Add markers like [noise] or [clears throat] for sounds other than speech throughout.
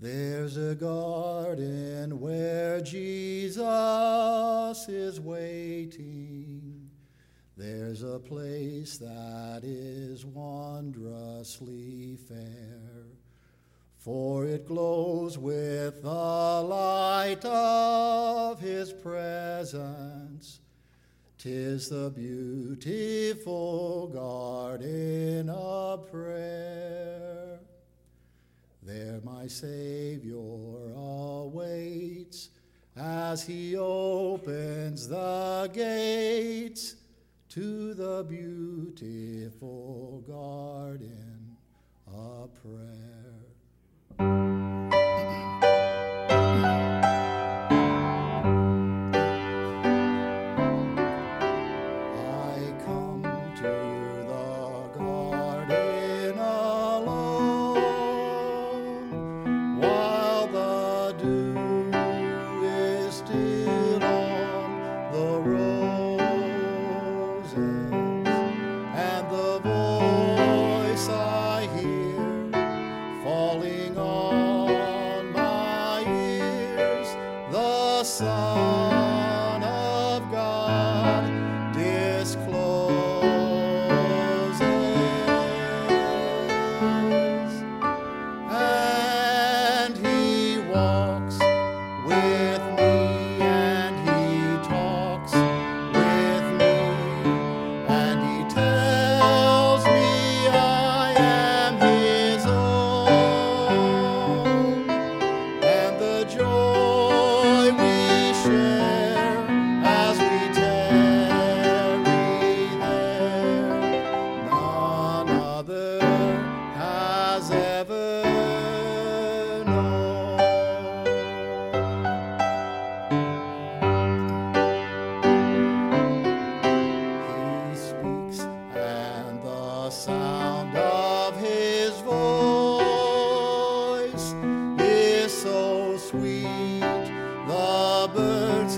There's a garden where Jesus is waiting. There's a place that is wondrously fair, for it glows with the light of his presence. Tis the beautiful garden of prayer. There my Savior awaits as he opens the gates to the beautiful garden of prayer. Roses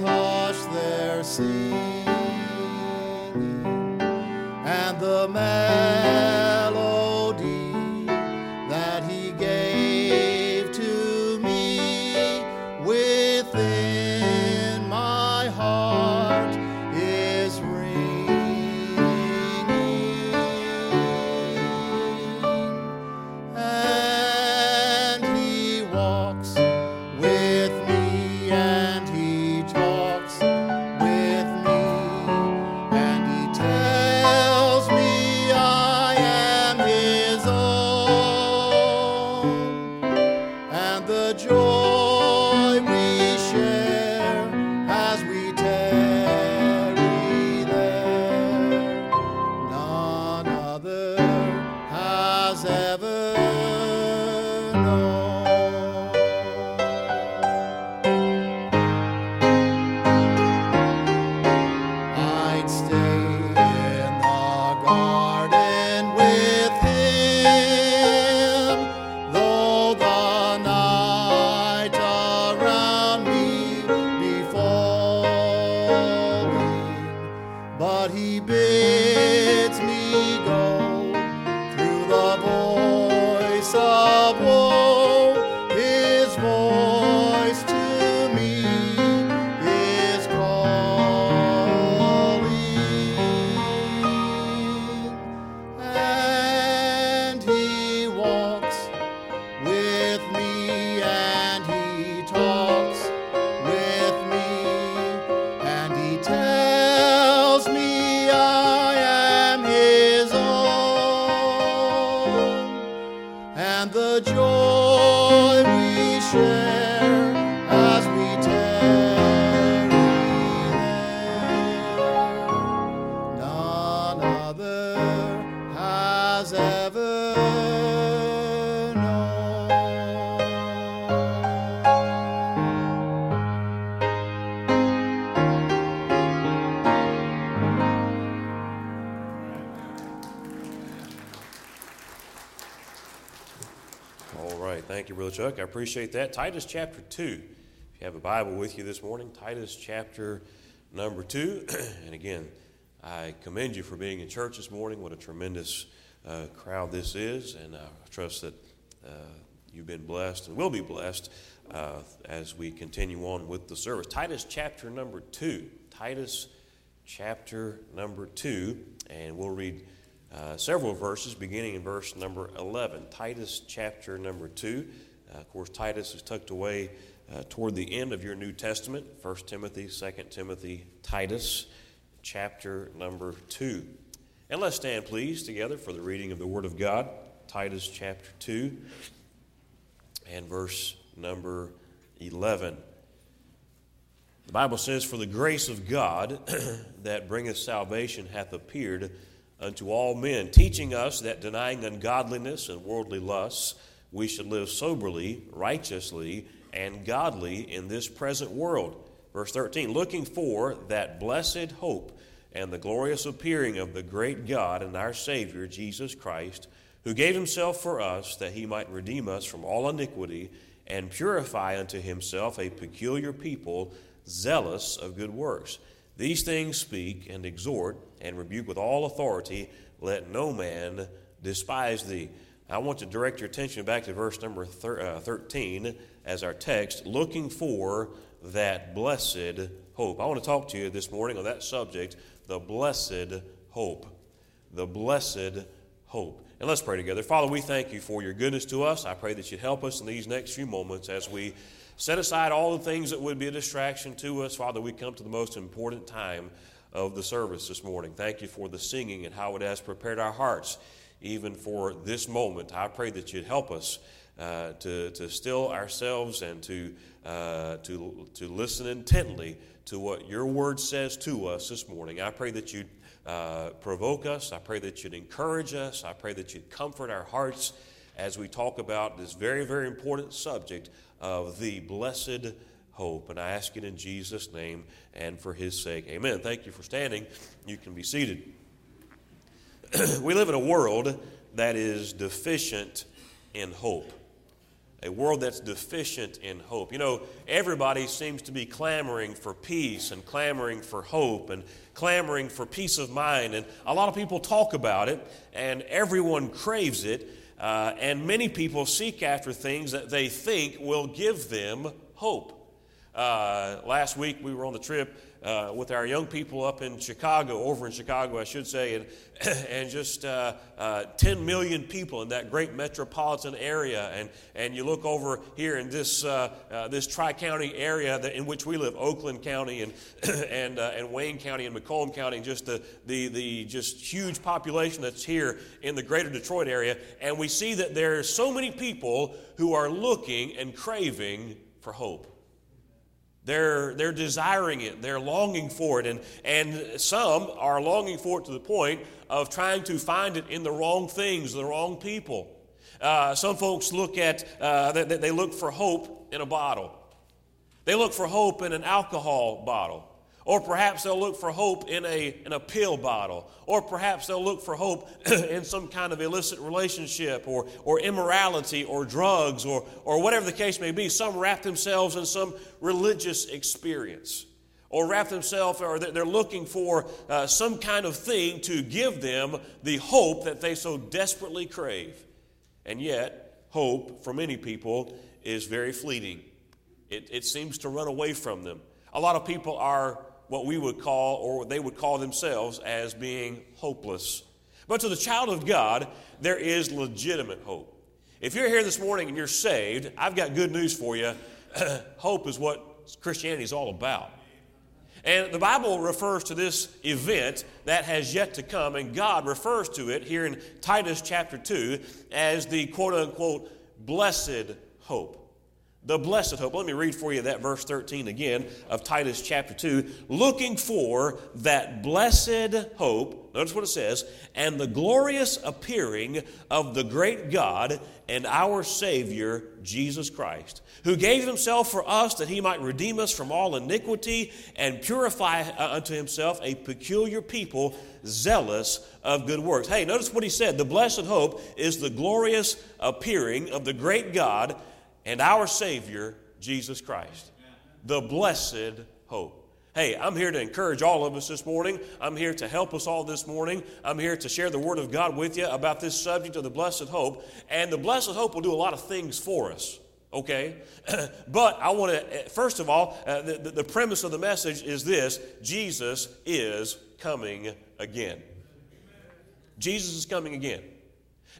Hush their singing, All right, thank you, Brother Chuck. I appreciate that. Titus chapter 2. If you have a Bible with you this morning, Titus chapter number 2. [clears throat] and again, I commend you for being in church this morning. What a tremendous uh, crowd this is. And I trust that uh, you've been blessed and will be blessed uh, as we continue on with the service. Titus chapter number 2. Titus chapter number 2, and we'll read uh, several verses beginning in verse number 11. Titus chapter number 2. Uh, of course, Titus is tucked away uh, toward the end of your New Testament 1 Timothy, 2 Timothy, Titus chapter number 2. And let's stand, please, together for the reading of the Word of God. Titus chapter 2 and verse number 11. The Bible says, For the grace of God [clears throat] that bringeth salvation hath appeared unto all men, teaching us that denying ungodliness and worldly lusts, we should live soberly, righteously, and godly in this present world. Verse 13, looking for that blessed hope and the glorious appearing of the great God and our Savior, Jesus Christ, who gave himself for us that he might redeem us from all iniquity and purify unto himself a peculiar people, zealous of good works. These things speak and exhort and rebuke with all authority. Let no man despise thee. I want to direct your attention back to verse number uh, 13 as our text, looking for that blessed hope. I want to talk to you this morning on that subject, the blessed hope. The blessed hope. And let's pray together. Father, we thank you for your goodness to us. I pray that you'd help us in these next few moments as we set aside all the things that would be a distraction to us. Father, we come to the most important time of the service this morning. Thank you for the singing and how it has prepared our hearts even for this moment. I pray that you'd help us uh, to, to still ourselves and to, uh, to, to listen intently to what your word says to us this morning. I pray that you'd uh, provoke us. I pray that you'd encourage us. I pray that you'd comfort our hearts as we talk about this very, very important subject of the blessed hope. And I ask it in Jesus' name and for his sake. Amen. Thank you for standing. You can be seated. [clears throat] we live in a world that is deficient in hope. A world that's deficient in hope. You know, everybody seems to be clamoring for peace and clamoring for hope and clamoring for peace of mind. And a lot of people talk about it, and everyone craves it. Uh, and many people seek after things that they think will give them hope. Uh, last week we were on the trip uh, with our young people up in Chicago, over in Chicago, I should say, and, [clears throat] and just uh, uh, 10 million people in that great metropolitan area. And, and you look over here in this, uh, uh, this tri county area that, in which we live, Oakland County and, [clears throat] and, and Wayne County and Macomb County, and just the, the, the just huge population that's here in the greater Detroit area. And we see that there are so many people who are looking and craving for hope. They're, they're desiring it, they're longing for it, and, and some are longing for it to the point of trying to find it in the wrong things, the wrong people. Uh, some folks look at, uh, they, they look for hope in a bottle. They look for hope in an alcohol bottle. Or perhaps they'll look for hope in a, in a pill bottle. Or perhaps they'll look for hope [clears throat] in some kind of illicit relationship or, or immorality or drugs or, or whatever the case may be. Some wrap themselves in some religious experience or wrap themselves, or they're looking for uh, some kind of thing to give them the hope that they so desperately crave. And yet, hope for many people is very fleeting, it, it seems to run away from them. A lot of people are what we would call, or they would call themselves, as being hopeless. But to the child of God, there is legitimate hope. If you're here this morning and you're saved, I've got good news for you. [clears throat] hope is what Christianity is all about. And the Bible refers to this event that has yet to come, and God refers to it here in Titus chapter 2 as the quote unquote blessed hope the blessed hope. Let me read for you that verse 13 again of Titus chapter 2. Looking for that blessed hope, notice what it says, and the glorious appearing of the great God and our Savior, Jesus Christ, who gave himself for us that he might redeem us from all iniquity and purify uh, unto himself a peculiar people zealous of good works. Hey, notice what he said. The blessed hope is the glorious appearing of the great God and our Savior, Jesus Christ. The blessed hope. Hey, I'm here to encourage all of us this morning. I'm here to help us all this morning. I'm here to share the Word of God with you about this subject of the blessed hope. And the blessed hope will do a lot of things for us, okay? [clears throat] but I want to, first of all, uh, the, the premise of the message is this Jesus is coming again. Jesus is coming again.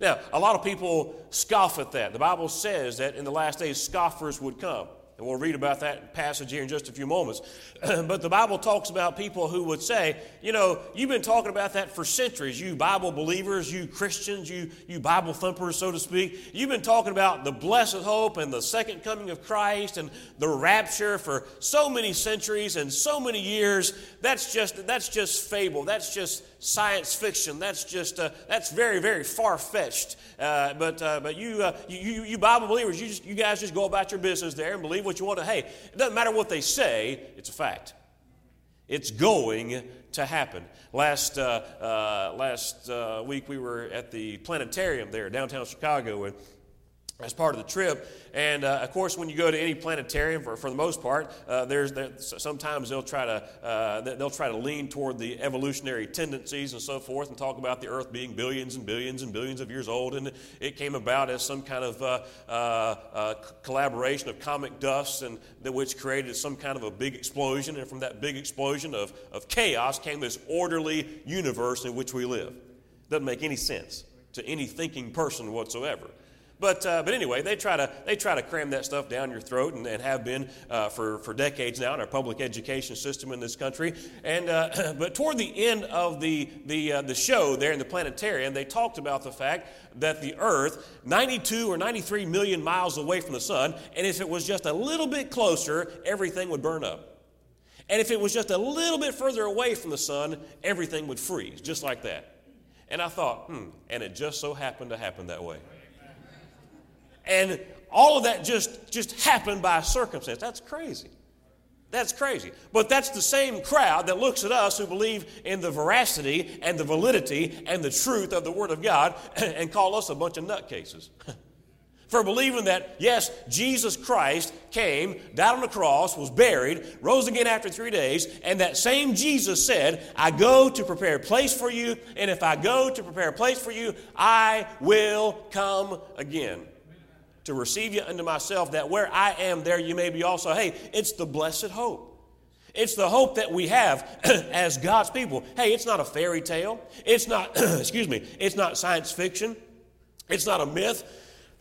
Now, a lot of people scoff at that. The Bible says that in the last days, scoffers would come. And we'll read about that passage here in just a few moments. [clears throat] but the Bible talks about people who would say, you know, you've been talking about that for centuries. You Bible believers, you Christians, you, you Bible thumpers, so to speak. You've been talking about the blessed hope and the second coming of Christ and the rapture for so many centuries and so many years. That's just, that's just fable. That's just science fiction. That's just, uh, that's very, very far fetched. Uh, but, uh, but you, uh, you, you Bible believers, you, just, you guys just go about your business there and believe what you want to. Hey, it doesn't matter what they say, it's a fact. It's going to happen. Last, uh, uh, last uh, week we were at the planetarium there, downtown Chicago, and as part of the trip. And uh, of course, when you go to any planetarium, for, for the most part, uh, there's there, sometimes they'll try to uh, they'll try to lean toward the evolutionary tendencies and so forth, and talk about the Earth being billions and billions and billions of years old, and it came about as some kind of uh, uh, uh, collaboration of cosmic dust, and which created some kind of a big explosion, and from that big explosion of, of chaos came this orderly universe in which we live. Doesn't make any sense to any thinking person whatsoever. But, uh, but anyway, they try, to, they try to cram that stuff down your throat and, and have been uh, for, for decades now in our public education system in this country. And, uh, [clears throat] but toward the end of the, the, uh, the show there in the planetarium, they talked about the fact that the Earth, 92 or 93 million miles away from the sun, and if it was just a little bit closer, everything would burn up. And if it was just a little bit further away from the sun, everything would freeze, just like that. And I thought, hmm, and it just so happened to happen that way. And all of that just, just happened by circumstance. That's crazy. That's crazy. But that's the same crowd that looks at us who believe in the veracity and the validity and the truth of the Word of God [clears throat] and call us a bunch of nutcases. [laughs] For believing that, yes, Jesus Christ came, died on the cross, was buried, rose again after three days, and that same Jesus said, I go to prepare a place for you, and if I go to prepare a place for you, I will come again to receive you unto myself, that where I am, there you may be also. Hey, it's the blessed hope. It's the hope that we have [clears throat] as God's people. Hey, it's not a fairy tale. It's not, [clears throat] excuse me, it's not science fiction. It's not a myth.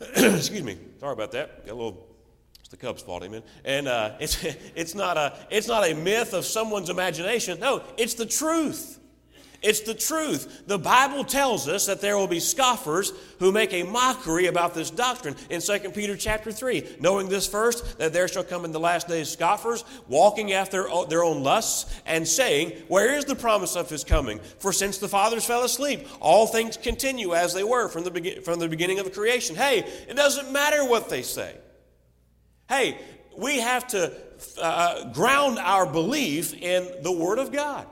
[clears throat] excuse me, sorry about that. Got a little, it's the Cubs' fault, amen. And uh, [laughs] it's, it's, not a, it's not a myth of someone's imagination. No, it's the truth. It's the truth. The Bible tells us that there will be scoffers who make a mockery about this doctrine in 2 Peter chapter 3. Knowing this first, that there shall come in the last days scoffers, walking after their own lusts, and saying, Where is the promise of his coming? For since the fathers fell asleep, all things continue as they were from the, from the beginning of creation. Hey, it doesn't matter what they say. Hey, we have to uh, ground our belief in the Word of God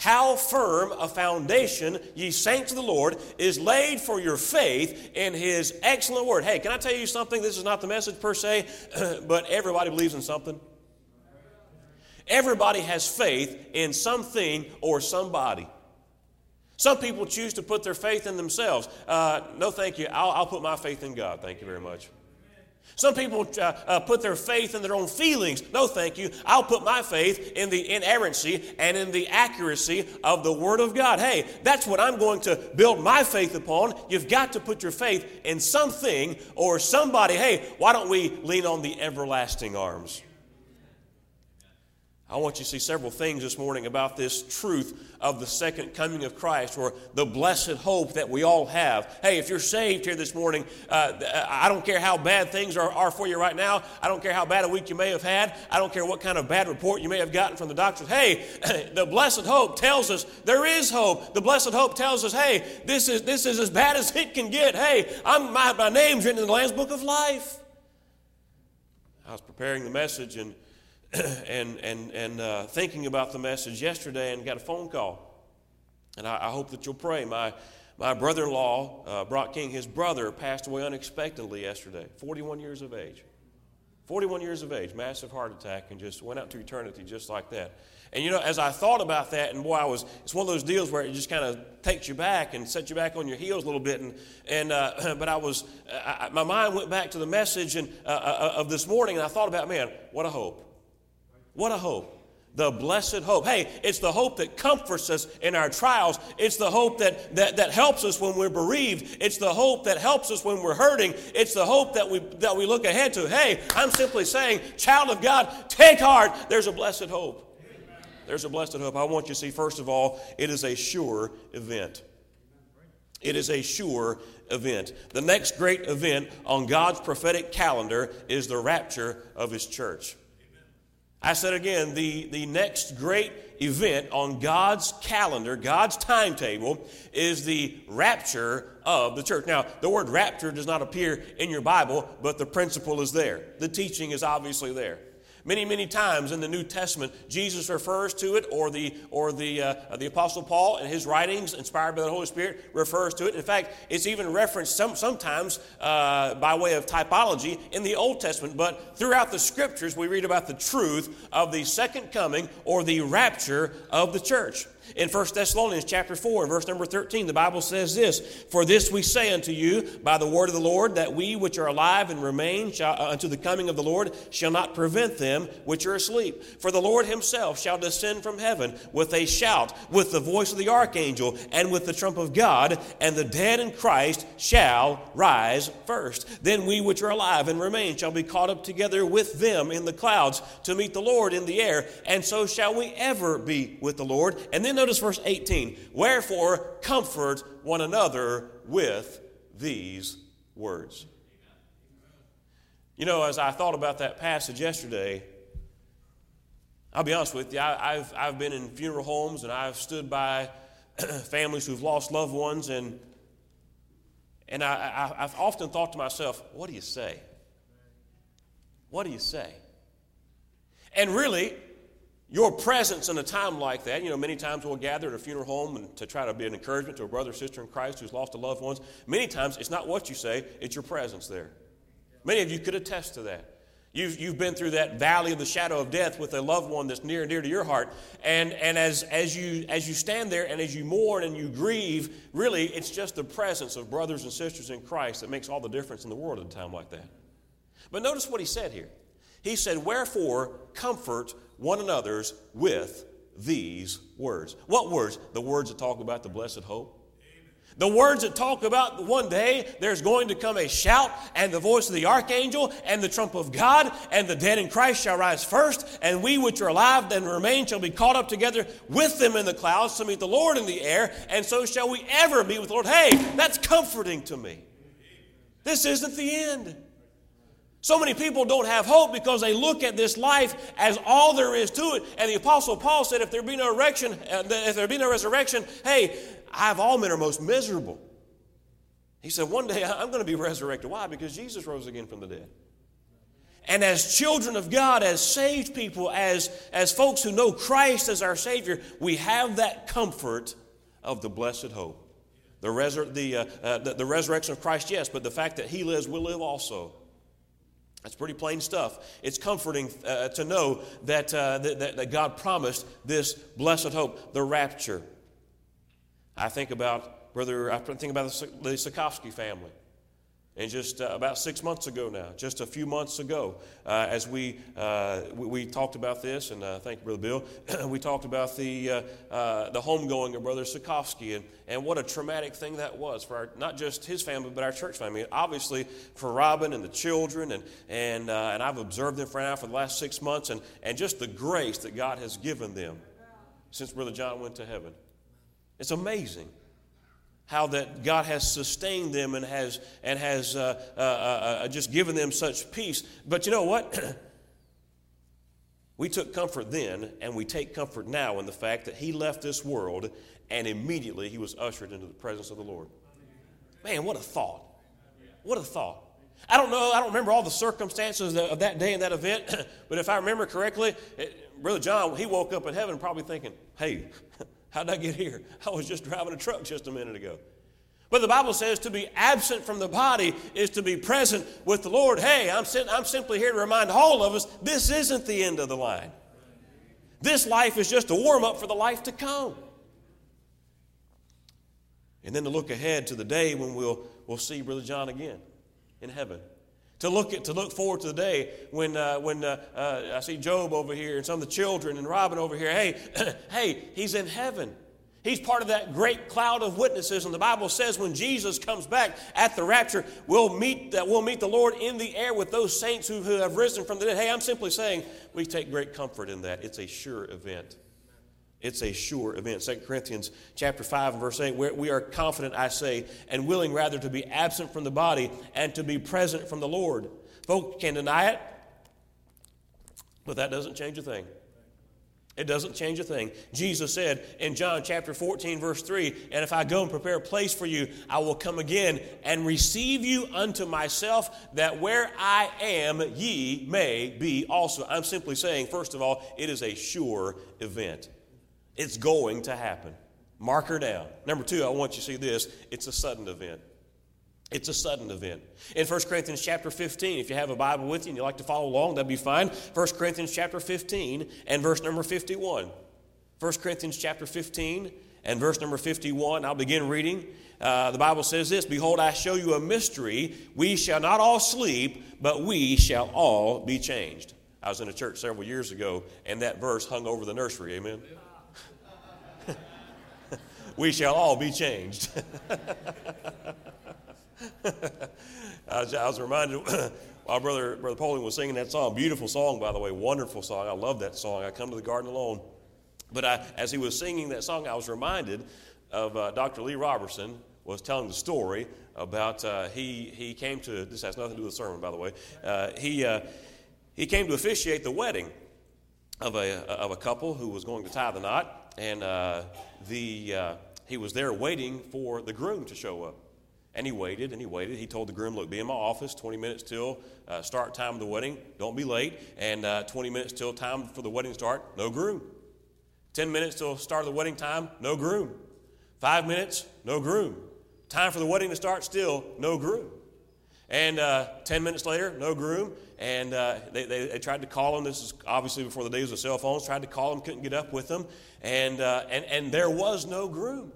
how firm a foundation, ye saints of the Lord, is laid for your faith in his excellent word. Hey, can I tell you something? This is not the message per se, [clears throat] but everybody believes in something. Everybody has faith in something or somebody. Some people choose to put their faith in themselves. Uh, no, thank you. I'll, I'll put my faith in God. Thank you very much. Some people uh, uh, put their faith in their own feelings. No, thank you. I'll put my faith in the inerrancy and in the accuracy of the Word of God. Hey, that's what I'm going to build my faith upon. You've got to put your faith in something or somebody. Hey, why don't we lean on the everlasting arms? I want you to see several things this morning about this truth of the second coming of Christ or the blessed hope that we all have. Hey, if you're saved here this morning, uh, I don't care how bad things are, are for you right now. I don't care how bad a week you may have had. I don't care what kind of bad report you may have gotten from the doctors. Hey, [clears throat] the blessed hope tells us there is hope. The blessed hope tells us, hey, this is, this is as bad as it can get. Hey, I'm, my, my name's written in the Lamb's Book of Life. I was preparing the message and [clears throat] and, and, and uh, thinking about the message yesterday and got a phone call. And I, I hope that you'll pray. My, my brother in law, uh, Brock King, his brother passed away unexpectedly yesterday, 41 years of age. 41 years of age, massive heart attack, and just went out to eternity just like that. And you know, as I thought about that, and boy, I was, it's one of those deals where it just kind of takes you back and sets you back on your heels a little bit. And, and uh, [clears throat] but I was, I, my mind went back to the message and, uh, uh, of this morning, and I thought about, man, what a hope. What a hope the blessed hope. Hey, it's the hope that comforts us in our trials. It's the hope that, that, that helps us when we're bereaved. It's the hope that helps us when we're hurting. It's the hope that we, that we look ahead to. Hey, I'm simply saying, child of God, take heart. There's a blessed hope. There's a blessed hope. I want you to see, first of all, it is a sure event. It is a sure event. The next great event on God's prophetic calendar is the rapture of His church. I said again, the, the next great event on God's calendar, God's timetable, is the rapture of the church. Now, the word rapture does not appear in your Bible, but the principle is there. The teaching is obviously there. Many, many times in the New Testament, Jesus refers to it, or the, or the, uh, the Apostle Paul in his writings, inspired by the Holy Spirit, refers to it. In fact, it's even referenced some, sometimes uh, by way of typology in the Old Testament. But throughout the Scriptures, we read about the truth of the second coming or the rapture of the church. In 1 Thessalonians chapter 4 verse number 13, the Bible says this, For this we say unto you by the word of the Lord, that we which are alive and remain shall, uh, unto the coming of the Lord shall not prevent them which are asleep. For the Lord himself shall descend from heaven with a shout, with the voice of the archangel, and with the trump of God, and the dead in Christ shall rise first. Then we which are alive and remain shall be caught up together with them in the clouds to meet the Lord in the air, and so shall we ever be with the Lord. And then notice verse 18. Wherefore, comfort one another with these words. You know, as I thought about that passage yesterday, I'll be honest with you, I, have I've been in funeral homes and I've stood by [clears throat] families who've lost loved ones, and, and I, I, I've often thought to myself, what do you say? What do you say? And really, your presence in a time like that, you know, many times we'll gather at a funeral home and to try to be an encouragement to a brother or sister in Christ who's lost a loved one. Many times it's not what you say, it's your presence there. Many of you could attest to that. You've, you've been through that valley of the shadow of death with a loved one that's near and dear to your heart. And, and as, as, you, as you stand there and as you mourn and you grieve, really, it's just the presence of brothers and sisters in Christ that makes all the difference in the world at a time like that. But notice what he said here. He said, Wherefore, comfort one another's with these words. What words? The words that talk about the blessed hope. The words that talk about one day there's going to come a shout and the voice of the archangel and the trump of God and the dead in Christ shall rise first and we which are alive and remain shall be caught up together with them in the clouds to meet the Lord in the air and so shall we ever be with the Lord. Hey, that's comforting to me. This isn't the end. So many people don't have hope because they look at this life as all there is to it. And the Apostle Paul said, if there be no resurrection, uh, if there be no resurrection, hey, I have all men are most miserable. He said, one day [laughs] I'm going to be resurrected. Why? Because Jesus rose again from the dead. And as children of God, as saved people, as, as folks who know Christ as our Savior, we have that comfort of the blessed hope. The, resur- the, uh, uh, the, the resurrection of Christ, yes, but the fact that He lives, we'll live also. That's pretty plain stuff. It's comforting uh, to know that, uh, that, that, God promised this blessed hope, the rapture. I think about, brother, I think about the, the family. And just uh, about six months ago now, just a few months ago, uh, as we, uh, we, we, talked about this, and uh, thank you, Brother Bill, [clears throat] we talked about the, uh, uh, the homegoing of Brother Sikowski and, and what a traumatic thing that was for our, not just his family, but our church family. Obviously, for Robin and the children, and, and, and I've observed them for now for the last six months, and, and just the grace that God has given them since Brother John went to heaven. It's amazing how that God has sustained them and has, and has uh, uh, uh, uh, just given them such peace. But you know what? [clears throat] we took comfort then, and we take comfort now in the fact that He left this world and immediately He was ushered into the presence of the Lord. Man, what a thought! What a thought. I don't know, I don't remember all the circumstances of that day and that event, [clears throat] but if I remember correctly, it, Brother John, he woke up in heaven probably thinking, hey, [laughs] How did I get here? [laughs] I was just driving a truck just a minute ago. But the Bible says to be absent from the body is to be present with the Lord. Hey, I'm, I'm simply here to remind all of us this isn't the end of the line. This life is just a warm up for the life to come. And then to look ahead to the day when we'll, we'll see Brother John again in heaven. To look, at, to look forward to the day when, uh, when uh, uh, I see Job over here and some of the children and Robin over here. Hey, [clears throat] hey, he's in heaven. He's part of that great cloud of witnesses, and the Bible says when Jesus comes back at the rapture, we'll meet, that we'll meet the Lord in the air with those saints who, who have risen from the dead. Hey, I'm simply saying we take great comfort in that. It's a sure event. It's a sure event. 2 Corinthians chapter 5 and verse 8, where we are confident, I say, and willing rather to be absent from the body and to be present from the Lord. Folk can deny it, but that doesn't change a thing. It doesn't change a thing. Jesus said in John chapter 14, verse 3 And if I go and prepare a place for you, I will come again and receive you unto myself, that where I am, ye may be also. I'm simply saying, first of all, it is a sure event. It's going to happen. Mark her down. Number two, I want you to see this it's a sudden event. It's a sudden event. In 1 Corinthians chapter 15, if you have a Bible with you and you like to follow along, that'd be fine. 1 Corinthians chapter 15 and verse number 51. 1 Corinthians chapter 15 and verse number 51. I'll begin reading. Uh, the Bible says this Behold, I show you a mystery. We shall not all sleep, but we shall all be changed. I was in a church several years ago, and that verse hung over the nursery. Amen. We shall all be changed. [laughs] I, was, I was reminded [clears throat] while Brother, Brother Poling was singing that song, beautiful song, by the way, wonderful song. I love that song. I come to the garden alone. But I, as he was singing that song, I was reminded of uh, Dr. Lee Roberson was telling the story about uh, he, he came to, this has nothing to do with the sermon, by the way. Uh, he, uh, he came to officiate the wedding of a, of a couple who was going to tie the knot, and uh, the, uh, he was there waiting for the groom to show up. And he waited and he waited. He told the groom, Look, be in my office 20 minutes till uh, start time of the wedding. Don't be late. And uh, 20 minutes till time for the wedding start. No groom. 10 minutes till start of the wedding time. No groom. Five minutes. No groom. Time for the wedding to start. Still no groom. And uh, 10 minutes later, no groom. And uh, they, they, they, tried to call him. This is obviously before the days of cell phones. Tried to call him, couldn't get up with him. And, uh, and, and there was no groom.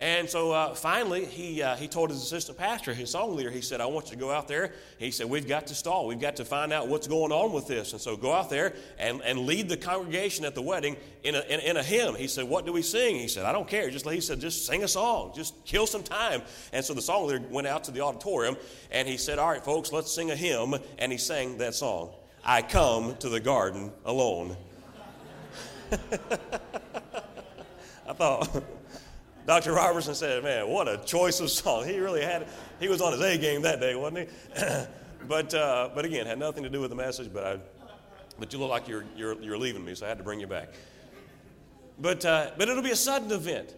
And so uh, finally, he, uh, he told his assistant pastor, his song leader, he said, I want you to go out there. He said, We've got to stall. We've got to find out what's going on with this. And so go out there and, and lead the congregation at the wedding in a, in, in a hymn. He said, What do we sing? He said, I don't care. Just, he said, Just sing a song. Just kill some time. And so the song leader went out to the auditorium and he said, All right, folks, let's sing a hymn. And he sang that song I come to the garden alone. [laughs] I thought. [laughs] Dr. Roberson said, Man, what a choice of song. He really had, he was on his A game that day, wasn't he? [clears throat] but, uh, but again, had nothing to do with the message, but, I, but you look like you're, you're, you're leaving me, so I had to bring you back. But, uh, but it'll be a sudden event.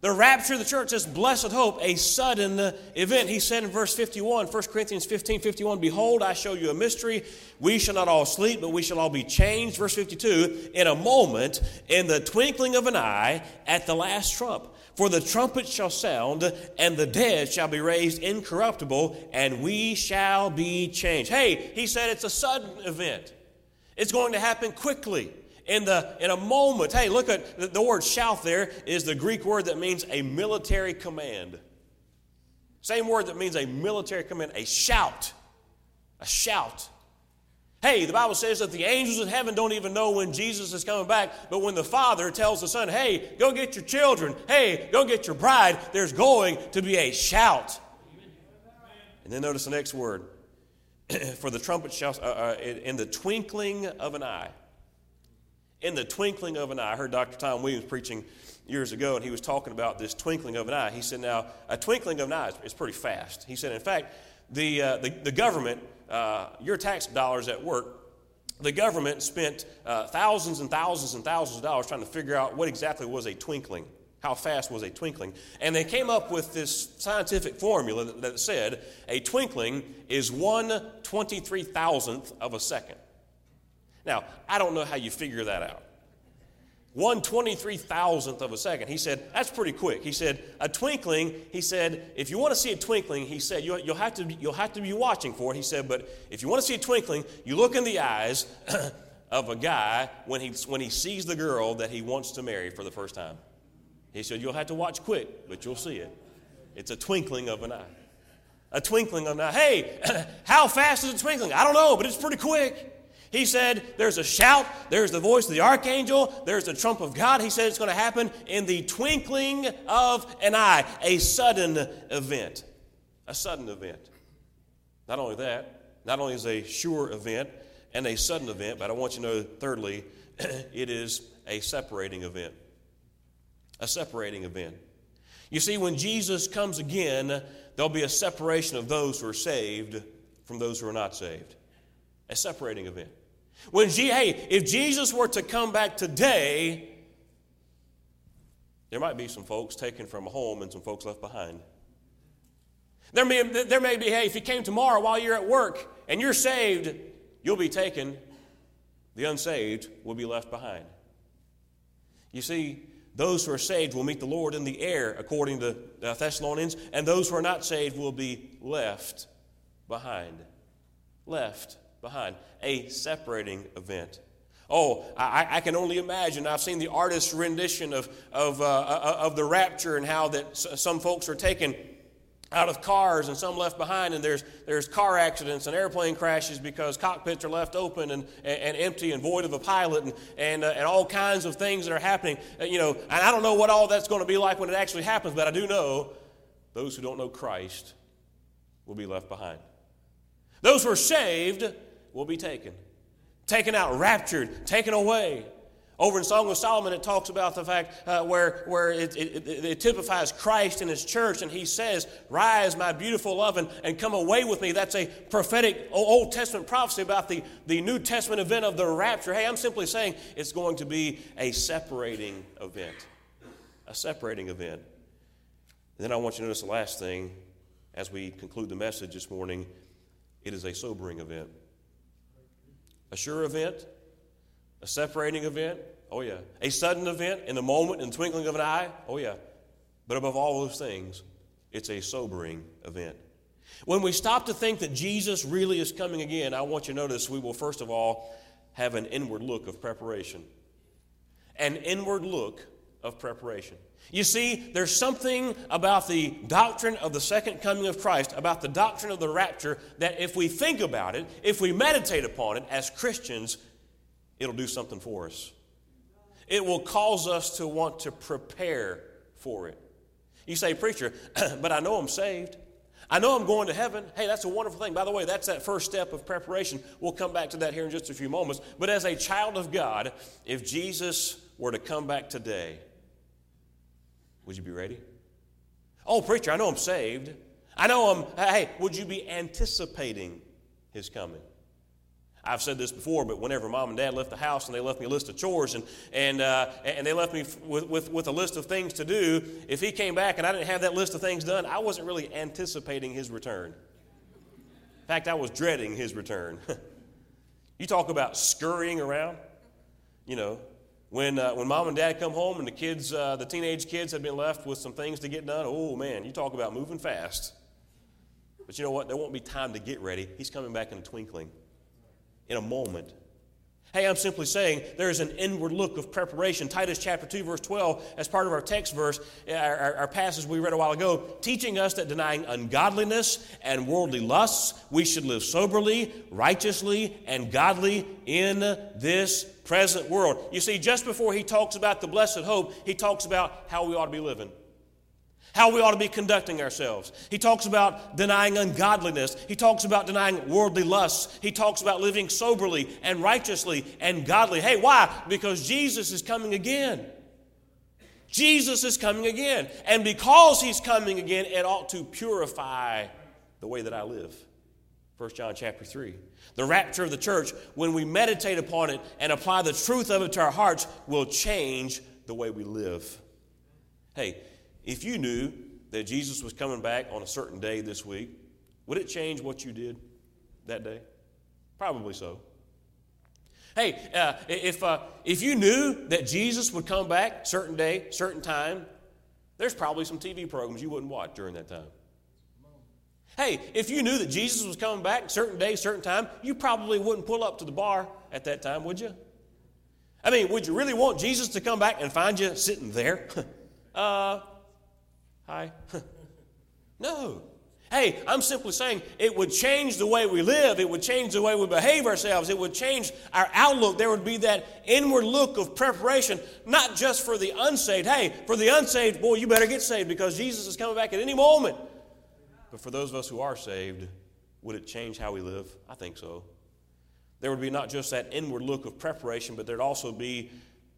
The rapture of the church is blessed hope, a sudden event. He said in verse 51, 1 Corinthians 15 51, Behold, I show you a mystery. We shall not all sleep, but we shall all be changed. Verse 52, in a moment, in the twinkling of an eye, at the last trump. For the trumpet shall sound, and the dead shall be raised incorruptible, and we shall be changed. Hey, he said it's a sudden event. It's going to happen quickly. In, the, in a moment, hey, look at the, the word shout there is the Greek word that means a military command. Same word that means a military command, a shout. A shout. Hey, the Bible says that the angels in heaven don't even know when Jesus is coming back, but when the Father tells the Son, hey, go get your children, hey, go get your bride, there's going to be a shout. And then notice the next word [clears throat] for the trumpet shall, uh, uh, in the twinkling of an eye. In the twinkling of an eye. I heard Dr. Tom Williams preaching years ago, and he was talking about this twinkling of an eye. He said, Now, a twinkling of an eye is, is pretty fast. He said, In fact, the, uh, the, the government uh, your tax dollars at work, the government spent uh, thousands and thousands and thousands of dollars trying to figure out what exactly was a twinkling. How fast was a twinkling? And they came up with this scientific formula that, that said a twinkling is one twenty-three thousandth of a second. Now, I don't know how you figure that out. One twenty three thousandth of a second. He said, that's pretty quick. He said, a twinkling, he said, if you want to see a twinkling, he said, you'll, you'll, have to, you'll have to be watching for it. He said, but if you want to see a twinkling, you look in the eyes [clears throat] of a guy when he, when he sees the girl that he wants to marry for the first time. He said, you'll have to watch quick, but you'll see it. It's a twinkling of an eye. A twinkling of an eye. Hey, [clears throat] how fast is it twinkling? I don't know, but it's pretty quick. He said there's a shout, there's the voice of the archangel, there's the trump of God. He said it's going to happen in the twinkling of an eye, a sudden event. A sudden event. Not only that, not only is a sure event and a sudden event, but I want you to know, thirdly, [clears throat] it is a separating event. A separating event. You see, when Jesus comes again, there'll be a separation of those who are saved from those who are not saved a separating event. When, G- hey, if Jesus were to come back today, there might be some folks taken from home and some folks left behind. There may, there may be, hey, if he came tomorrow while you're at work and you're saved, you'll be taken. The unsaved will be left behind. You see, those who are saved will meet the Lord in the air, according to Thessalonians, and those who are not saved will be left behind. Left behind a separating event. Oh, I, I, can only imagine. I've seen the artist's rendition of, of, uh, uh, of the rapture and how that some folks are taken out of cars and some left behind, and there's, there's car accidents and airplane crashes because cockpits are left open and, and, and empty and void of a pilot and, and, uh, and all kinds of things that are happening. Uh, you know, and I don't know what all that's going to be like when it actually happens, but I do know those who don't know Christ will be left behind. Those who are saved will be taken. Taken out, raptured, taken away. Over in Song of Solomon, it talks about the fact uh, where, where it, it, it, typifies Christ and his church, and he says, Rise, my beautiful love, and, and come away with me. That's a prophetic Old Testament prophecy about the, the New Testament event of the rapture. Hey, I'm simply saying it's going to be a separating event. A separating event. And then I want you to notice the last thing as we conclude the message this morning it is a sobering event. A sure event, a separating event, oh yeah. A sudden event in a moment, in the twinkling of an eye, oh yeah. But above all those things, it's a sobering event. When we stop to think that Jesus really is coming again, I want you to notice we will first of all have an inward look of preparation. An inward look of preparation. You see, there's something about the doctrine of the second coming of Christ, about the doctrine of the rapture, that if we think about it, if we meditate upon it as Christians, it'll do something for us. It will cause us to want to prepare for it. You say, Preacher, [clears throat] but I know I'm saved. I know I'm going to heaven. Hey, that's a wonderful thing. By the way, that's that first step of preparation. We'll come back to that here in just a few moments. But as a child of God, if Jesus were to come back today, would you be ready? Oh, preacher, I know I'm saved. I know I'm, hey, would you be anticipating his coming? I've said this before, but whenever mom and dad left the house and they left me a list of chores and, and, uh, and they left me with, with, with a list of things to do, if he came back and I didn't have that list of things done, I wasn't really anticipating his return. In fact, I was dreading his return. [laughs] you talk about scurrying around, you know, when, uh, when mom and dad come home and the kids, uh, the teenage kids have been left with some things to get done, oh man, you talk about moving fast. But you know what? There won't be time to get ready. He's coming back in a twinkling, in a moment. Hey, I'm simply saying there's an inward look of preparation. Titus chapter 2, verse 12, as part of our text verse, eh, our, our, our, passage we read a while ago, teaching us that denying ungodliness and worldly lusts, we should live soberly, righteously, and godly in this present world. You see, just before he talks about the blessed hope, he talks about how we ought to be living how we ought to be conducting ourselves. He talks about denying ungodliness. He talks about denying worldly lusts. He talks about living soberly and righteously and godly. Hey, why? Because Jesus is coming again. Jesus is coming again. And because he's coming again, it ought to purify the way that I live. 1 John chapter 3. The rapture of the church, when we meditate upon it and apply the truth of it to our hearts, will change the way we live. Hey, if you knew that Jesus was coming back on a certain day this week, would it change what you did that day? Probably so. Hey, uh, if, uh, if you knew that Jesus would come back certain day, certain time, there's probably some TV programs you wouldn't watch during that time. Hey, if you knew that Jesus was coming back certain day, certain time, you probably wouldn't pull up to the bar at that time, would you? I mean, would you really want Jesus to come back and find you sitting there? [laughs] uh, hi. [laughs] no. Hey, I'm simply saying it would change the way we live. It would change the way we behave ourselves. It would change our outlook. There would be that inward look of preparation, not just for the unsaved. Hey, for the unsaved, boy, you better get saved because Jesus is coming back at any moment. But for those of us who are saved, would it change how we live? I think so. There would be not just that inward look of preparation, but there'd also be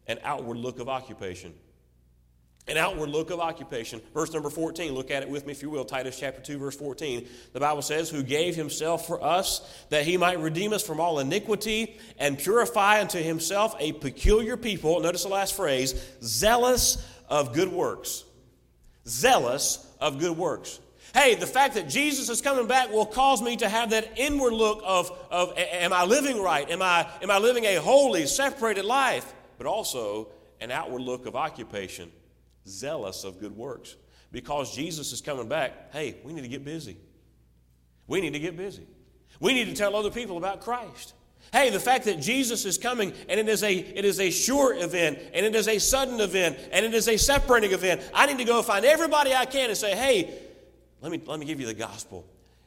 an outward look of occupation an outward look of occupation. Verse number 14, look at it with me if you will. Titus chapter 2, verse 14. The Bible says, Who gave himself for us that he might redeem us from all iniquity and purify unto himself a peculiar people. Notice the last phrase zealous of good works. Zealous of good works. Hey, the fact that Jesus is coming back will cause me to have that inward look of, of am I living right? Am I, am I living a holy, separated life? But also an outward look of occupation zealous of good works. Because Jesus is coming back, hey, we need to get busy. We need to get busy. We need to tell other people about Christ. Hey, the fact that Jesus is coming and it is a it is a sure event and it is a sudden event and it is a separating event. I need to go find everybody I can and say, "Hey, let me let me give you the gospel.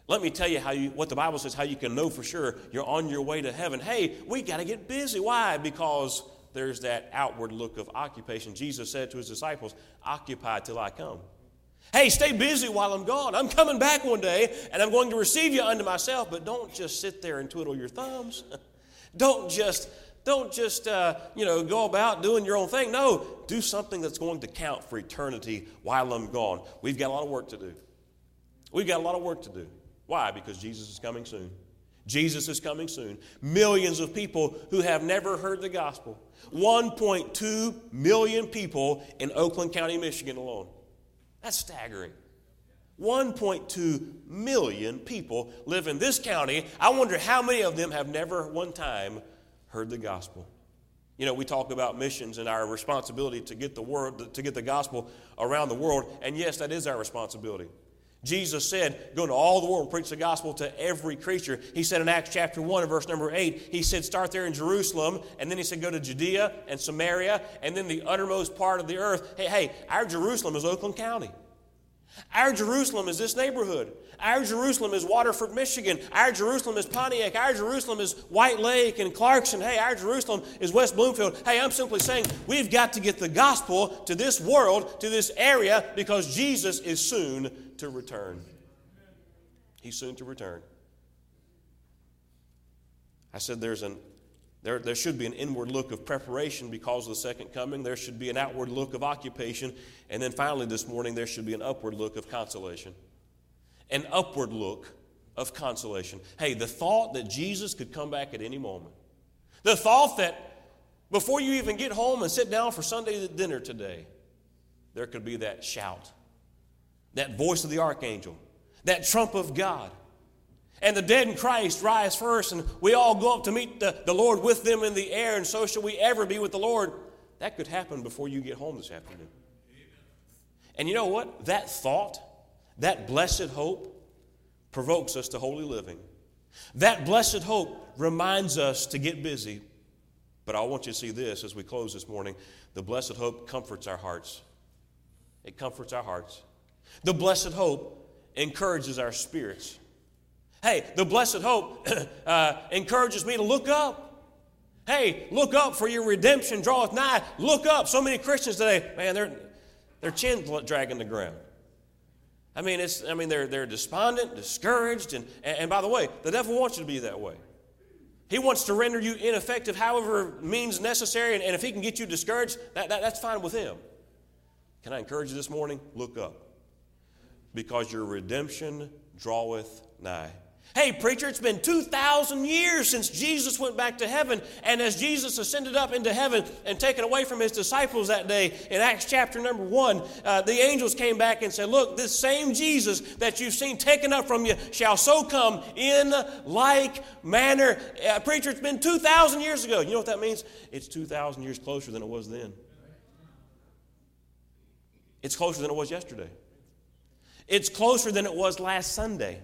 Let me tell you how you what the Bible says how you can know for sure you're on your way to heaven. Hey, we got to get busy. Why? Because there's that outward look of occupation. Jesus said to his disciples, Occupy till I come. Hey, stay busy while I'm gone. I'm coming back one day and I'm going to receive you unto myself, but don't just sit there and twiddle your thumbs. [laughs] don't just don't just uh, you know go about doing your own thing no do something that's going to count for eternity while i'm gone we've got a lot of work to do we've got a lot of work to do why because jesus is coming soon Jesus is coming soon. Millions of people who have never heard the gospel. 1.2 million people in Oakland County, Michigan alone. That's staggering. 1.2 million people live in this county. I wonder how many of them have never one time heard the gospel. You know, we talk about missions and our responsibility to get the word to get the gospel around the world, and yes, that is our responsibility. Jesus said, Go into all the world and preach the gospel to every creature. He said in Acts chapter 1 and verse number 8, He said, Start there in Jerusalem, and then He said, Go to Judea and Samaria, and then the uttermost part of the earth. Hey, hey, our Jerusalem is Oakland County. Our Jerusalem is this neighborhood. Our Jerusalem is Waterford, Michigan. Our Jerusalem is Pontiac. Our Jerusalem is White Lake and Clarkston. Hey, our Jerusalem is West Bloomfield. Hey, I'm simply saying we've got to get the gospel to this world, to this area, because Jesus is soon to return. He's soon to return. I said there's an there, there should be an inward look of preparation because of the second coming. There should be an outward look of occupation. And then finally, this morning, there should be an upward look of consolation. An upward look of consolation. Hey, the thought that Jesus could come back at any moment. The thought that before you even get home and sit down for Sunday dinner today, there could be that shout that voice of the archangel, that trump of God. And the dead in Christ rise first, and we all go up to meet the, the Lord with them in the air, and so shall we ever be with the Lord. That could happen before you get home this afternoon. And you know what? That thought, that blessed hope, provokes us to holy living. That blessed hope reminds us to get busy. But I want you to see this as we close this morning. The blessed hope comforts our hearts. It comforts our hearts. The blessed hope encourages our spirits. Hey, the blessed hope [clears throat] uh, encourages me to look up. Hey, look up for your redemption draweth nigh. Look up. So many Christians today, man, they're their chin dragging the ground. I mean, it's I mean they're they're despondent, discouraged, and, and, and by the way, the devil wants you to be that way. He wants to render you ineffective however means necessary, and, and if he can get you discouraged, that, that, that's fine with him. Can I encourage you this morning? Look up because your redemption draweth nigh. Hey, preacher, it's been 2,000 years since Jesus went back to heaven. And as Jesus ascended up into heaven and taken away from his disciples that day in Acts chapter number one, uh, the angels came back and said, Look, this same Jesus that you've seen taken up from you shall so come in like manner. Uh, preacher, it's been 2,000 years ago. You know what that means? It's 2,000 years closer than it was then. It's closer than it was yesterday. It's closer than it was last Sunday.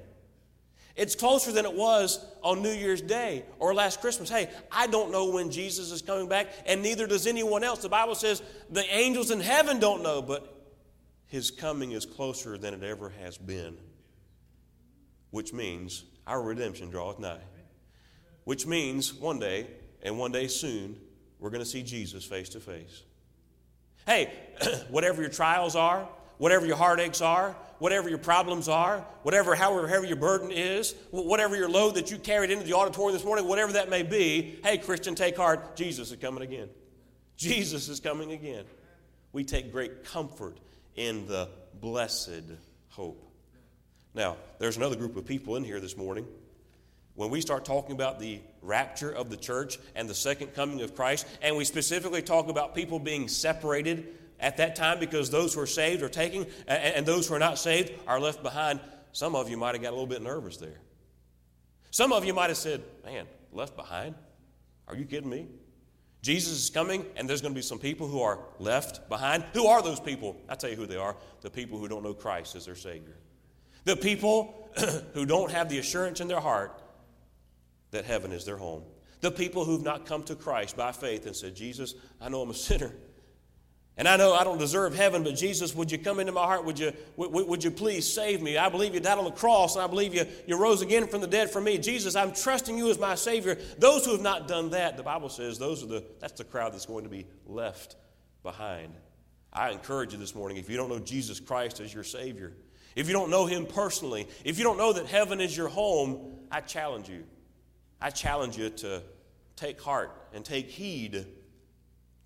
It's closer than it was on New Year's Day or last Christmas. Hey, I don't know when Jesus is coming back, and neither does anyone else. The Bible says the angels in heaven don't know, but his coming is closer than it ever has been, which means our redemption draweth nigh. Which means one day, and one day soon, we're going to see Jesus face to face. Hey, [clears throat] whatever your trials are, whatever your heartaches are, whatever your problems are, whatever, however heavy your burden is, whatever your load that you carried into the auditorium this morning, whatever that may be, hey, Christian, take heart. Jesus is coming again. Jesus is coming again. We take great comfort in the blessed hope. Now, there's another group of people in here this morning. When we start talking about the rapture of the church and the second coming of Christ, and we specifically talk about people being separated at that time because those who are saved are taking, and those who are not saved are left behind. Some of you might have got a little bit nervous there. Some of you might have said, Man, left behind? Are you kidding me? Jesus is coming, and there's going to be some people who are left behind. Who are those people? I'll tell you who they are the people who don't know Christ as their Savior. The people [clears throat] who don't have the assurance in their heart that heaven is their home. The people who've not come to Christ by faith and said, Jesus, I know I'm a [laughs] sinner. And I know I don't deserve heaven, but Jesus, would you come into my heart? Would you, would, would you please save me? I believe you died on the cross, and I believe you, you rose again from the dead for me. Jesus, I'm trusting you as my Savior. Those who have not done that, the Bible says, those are the, that's the crowd that's going to be left behind. I encourage you this morning, if you don't know Jesus Christ as your Savior, if you don't know Him personally, if you don't know that heaven is your home, I challenge you. I challenge you to take heart and take heed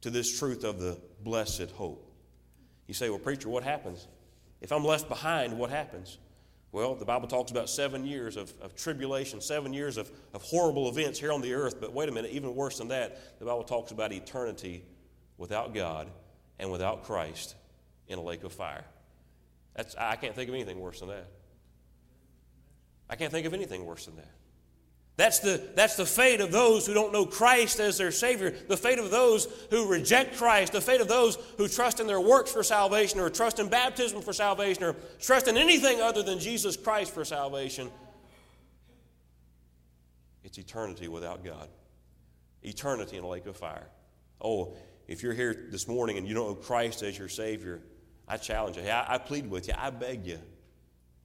to this truth of the blessed hope. You say, well, preacher, what happens? If I'm left behind, what happens? Well, the Bible talks about seven years of, of tribulation, seven years of, of horrible events here on the earth. But wait a minute, even worse than that, the Bible talks about eternity without God and without Christ in a lake of fire. That's, I can't think of anything worse than that. I can't think of anything worse than that. That's the, that's the fate of those who don't know Christ as their Savior, the fate of those who reject Christ, the fate of those who trust in their works for salvation, or trust in baptism for salvation, or trust in anything other than Jesus Christ for salvation. It's eternity without God, eternity in a lake of fire. Oh, if you're here this morning and you don't know Christ as your Savior, I challenge you. I, I plead with you. I beg you.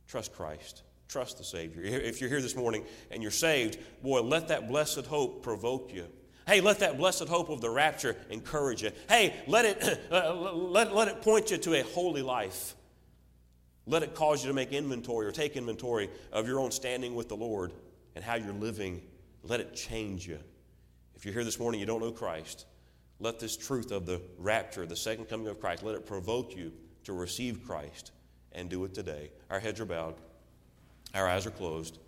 Trust Christ. Trust the Savior. If you're here this morning and you're saved, boy, let that blessed hope provoke you. Hey, let that blessed hope of the rapture encourage you. Hey, let it, [clears throat] uh, let, let it point you to a holy life. Let it cause you to make inventory or take inventory of your own standing with the Lord and how you're living. Let it change you. If you're here this morning, you don't know Christ, let this truth of the rapture, the second coming of Christ, let it provoke you to receive Christ and do it today. Our heads are bowed. Our eyes are closed.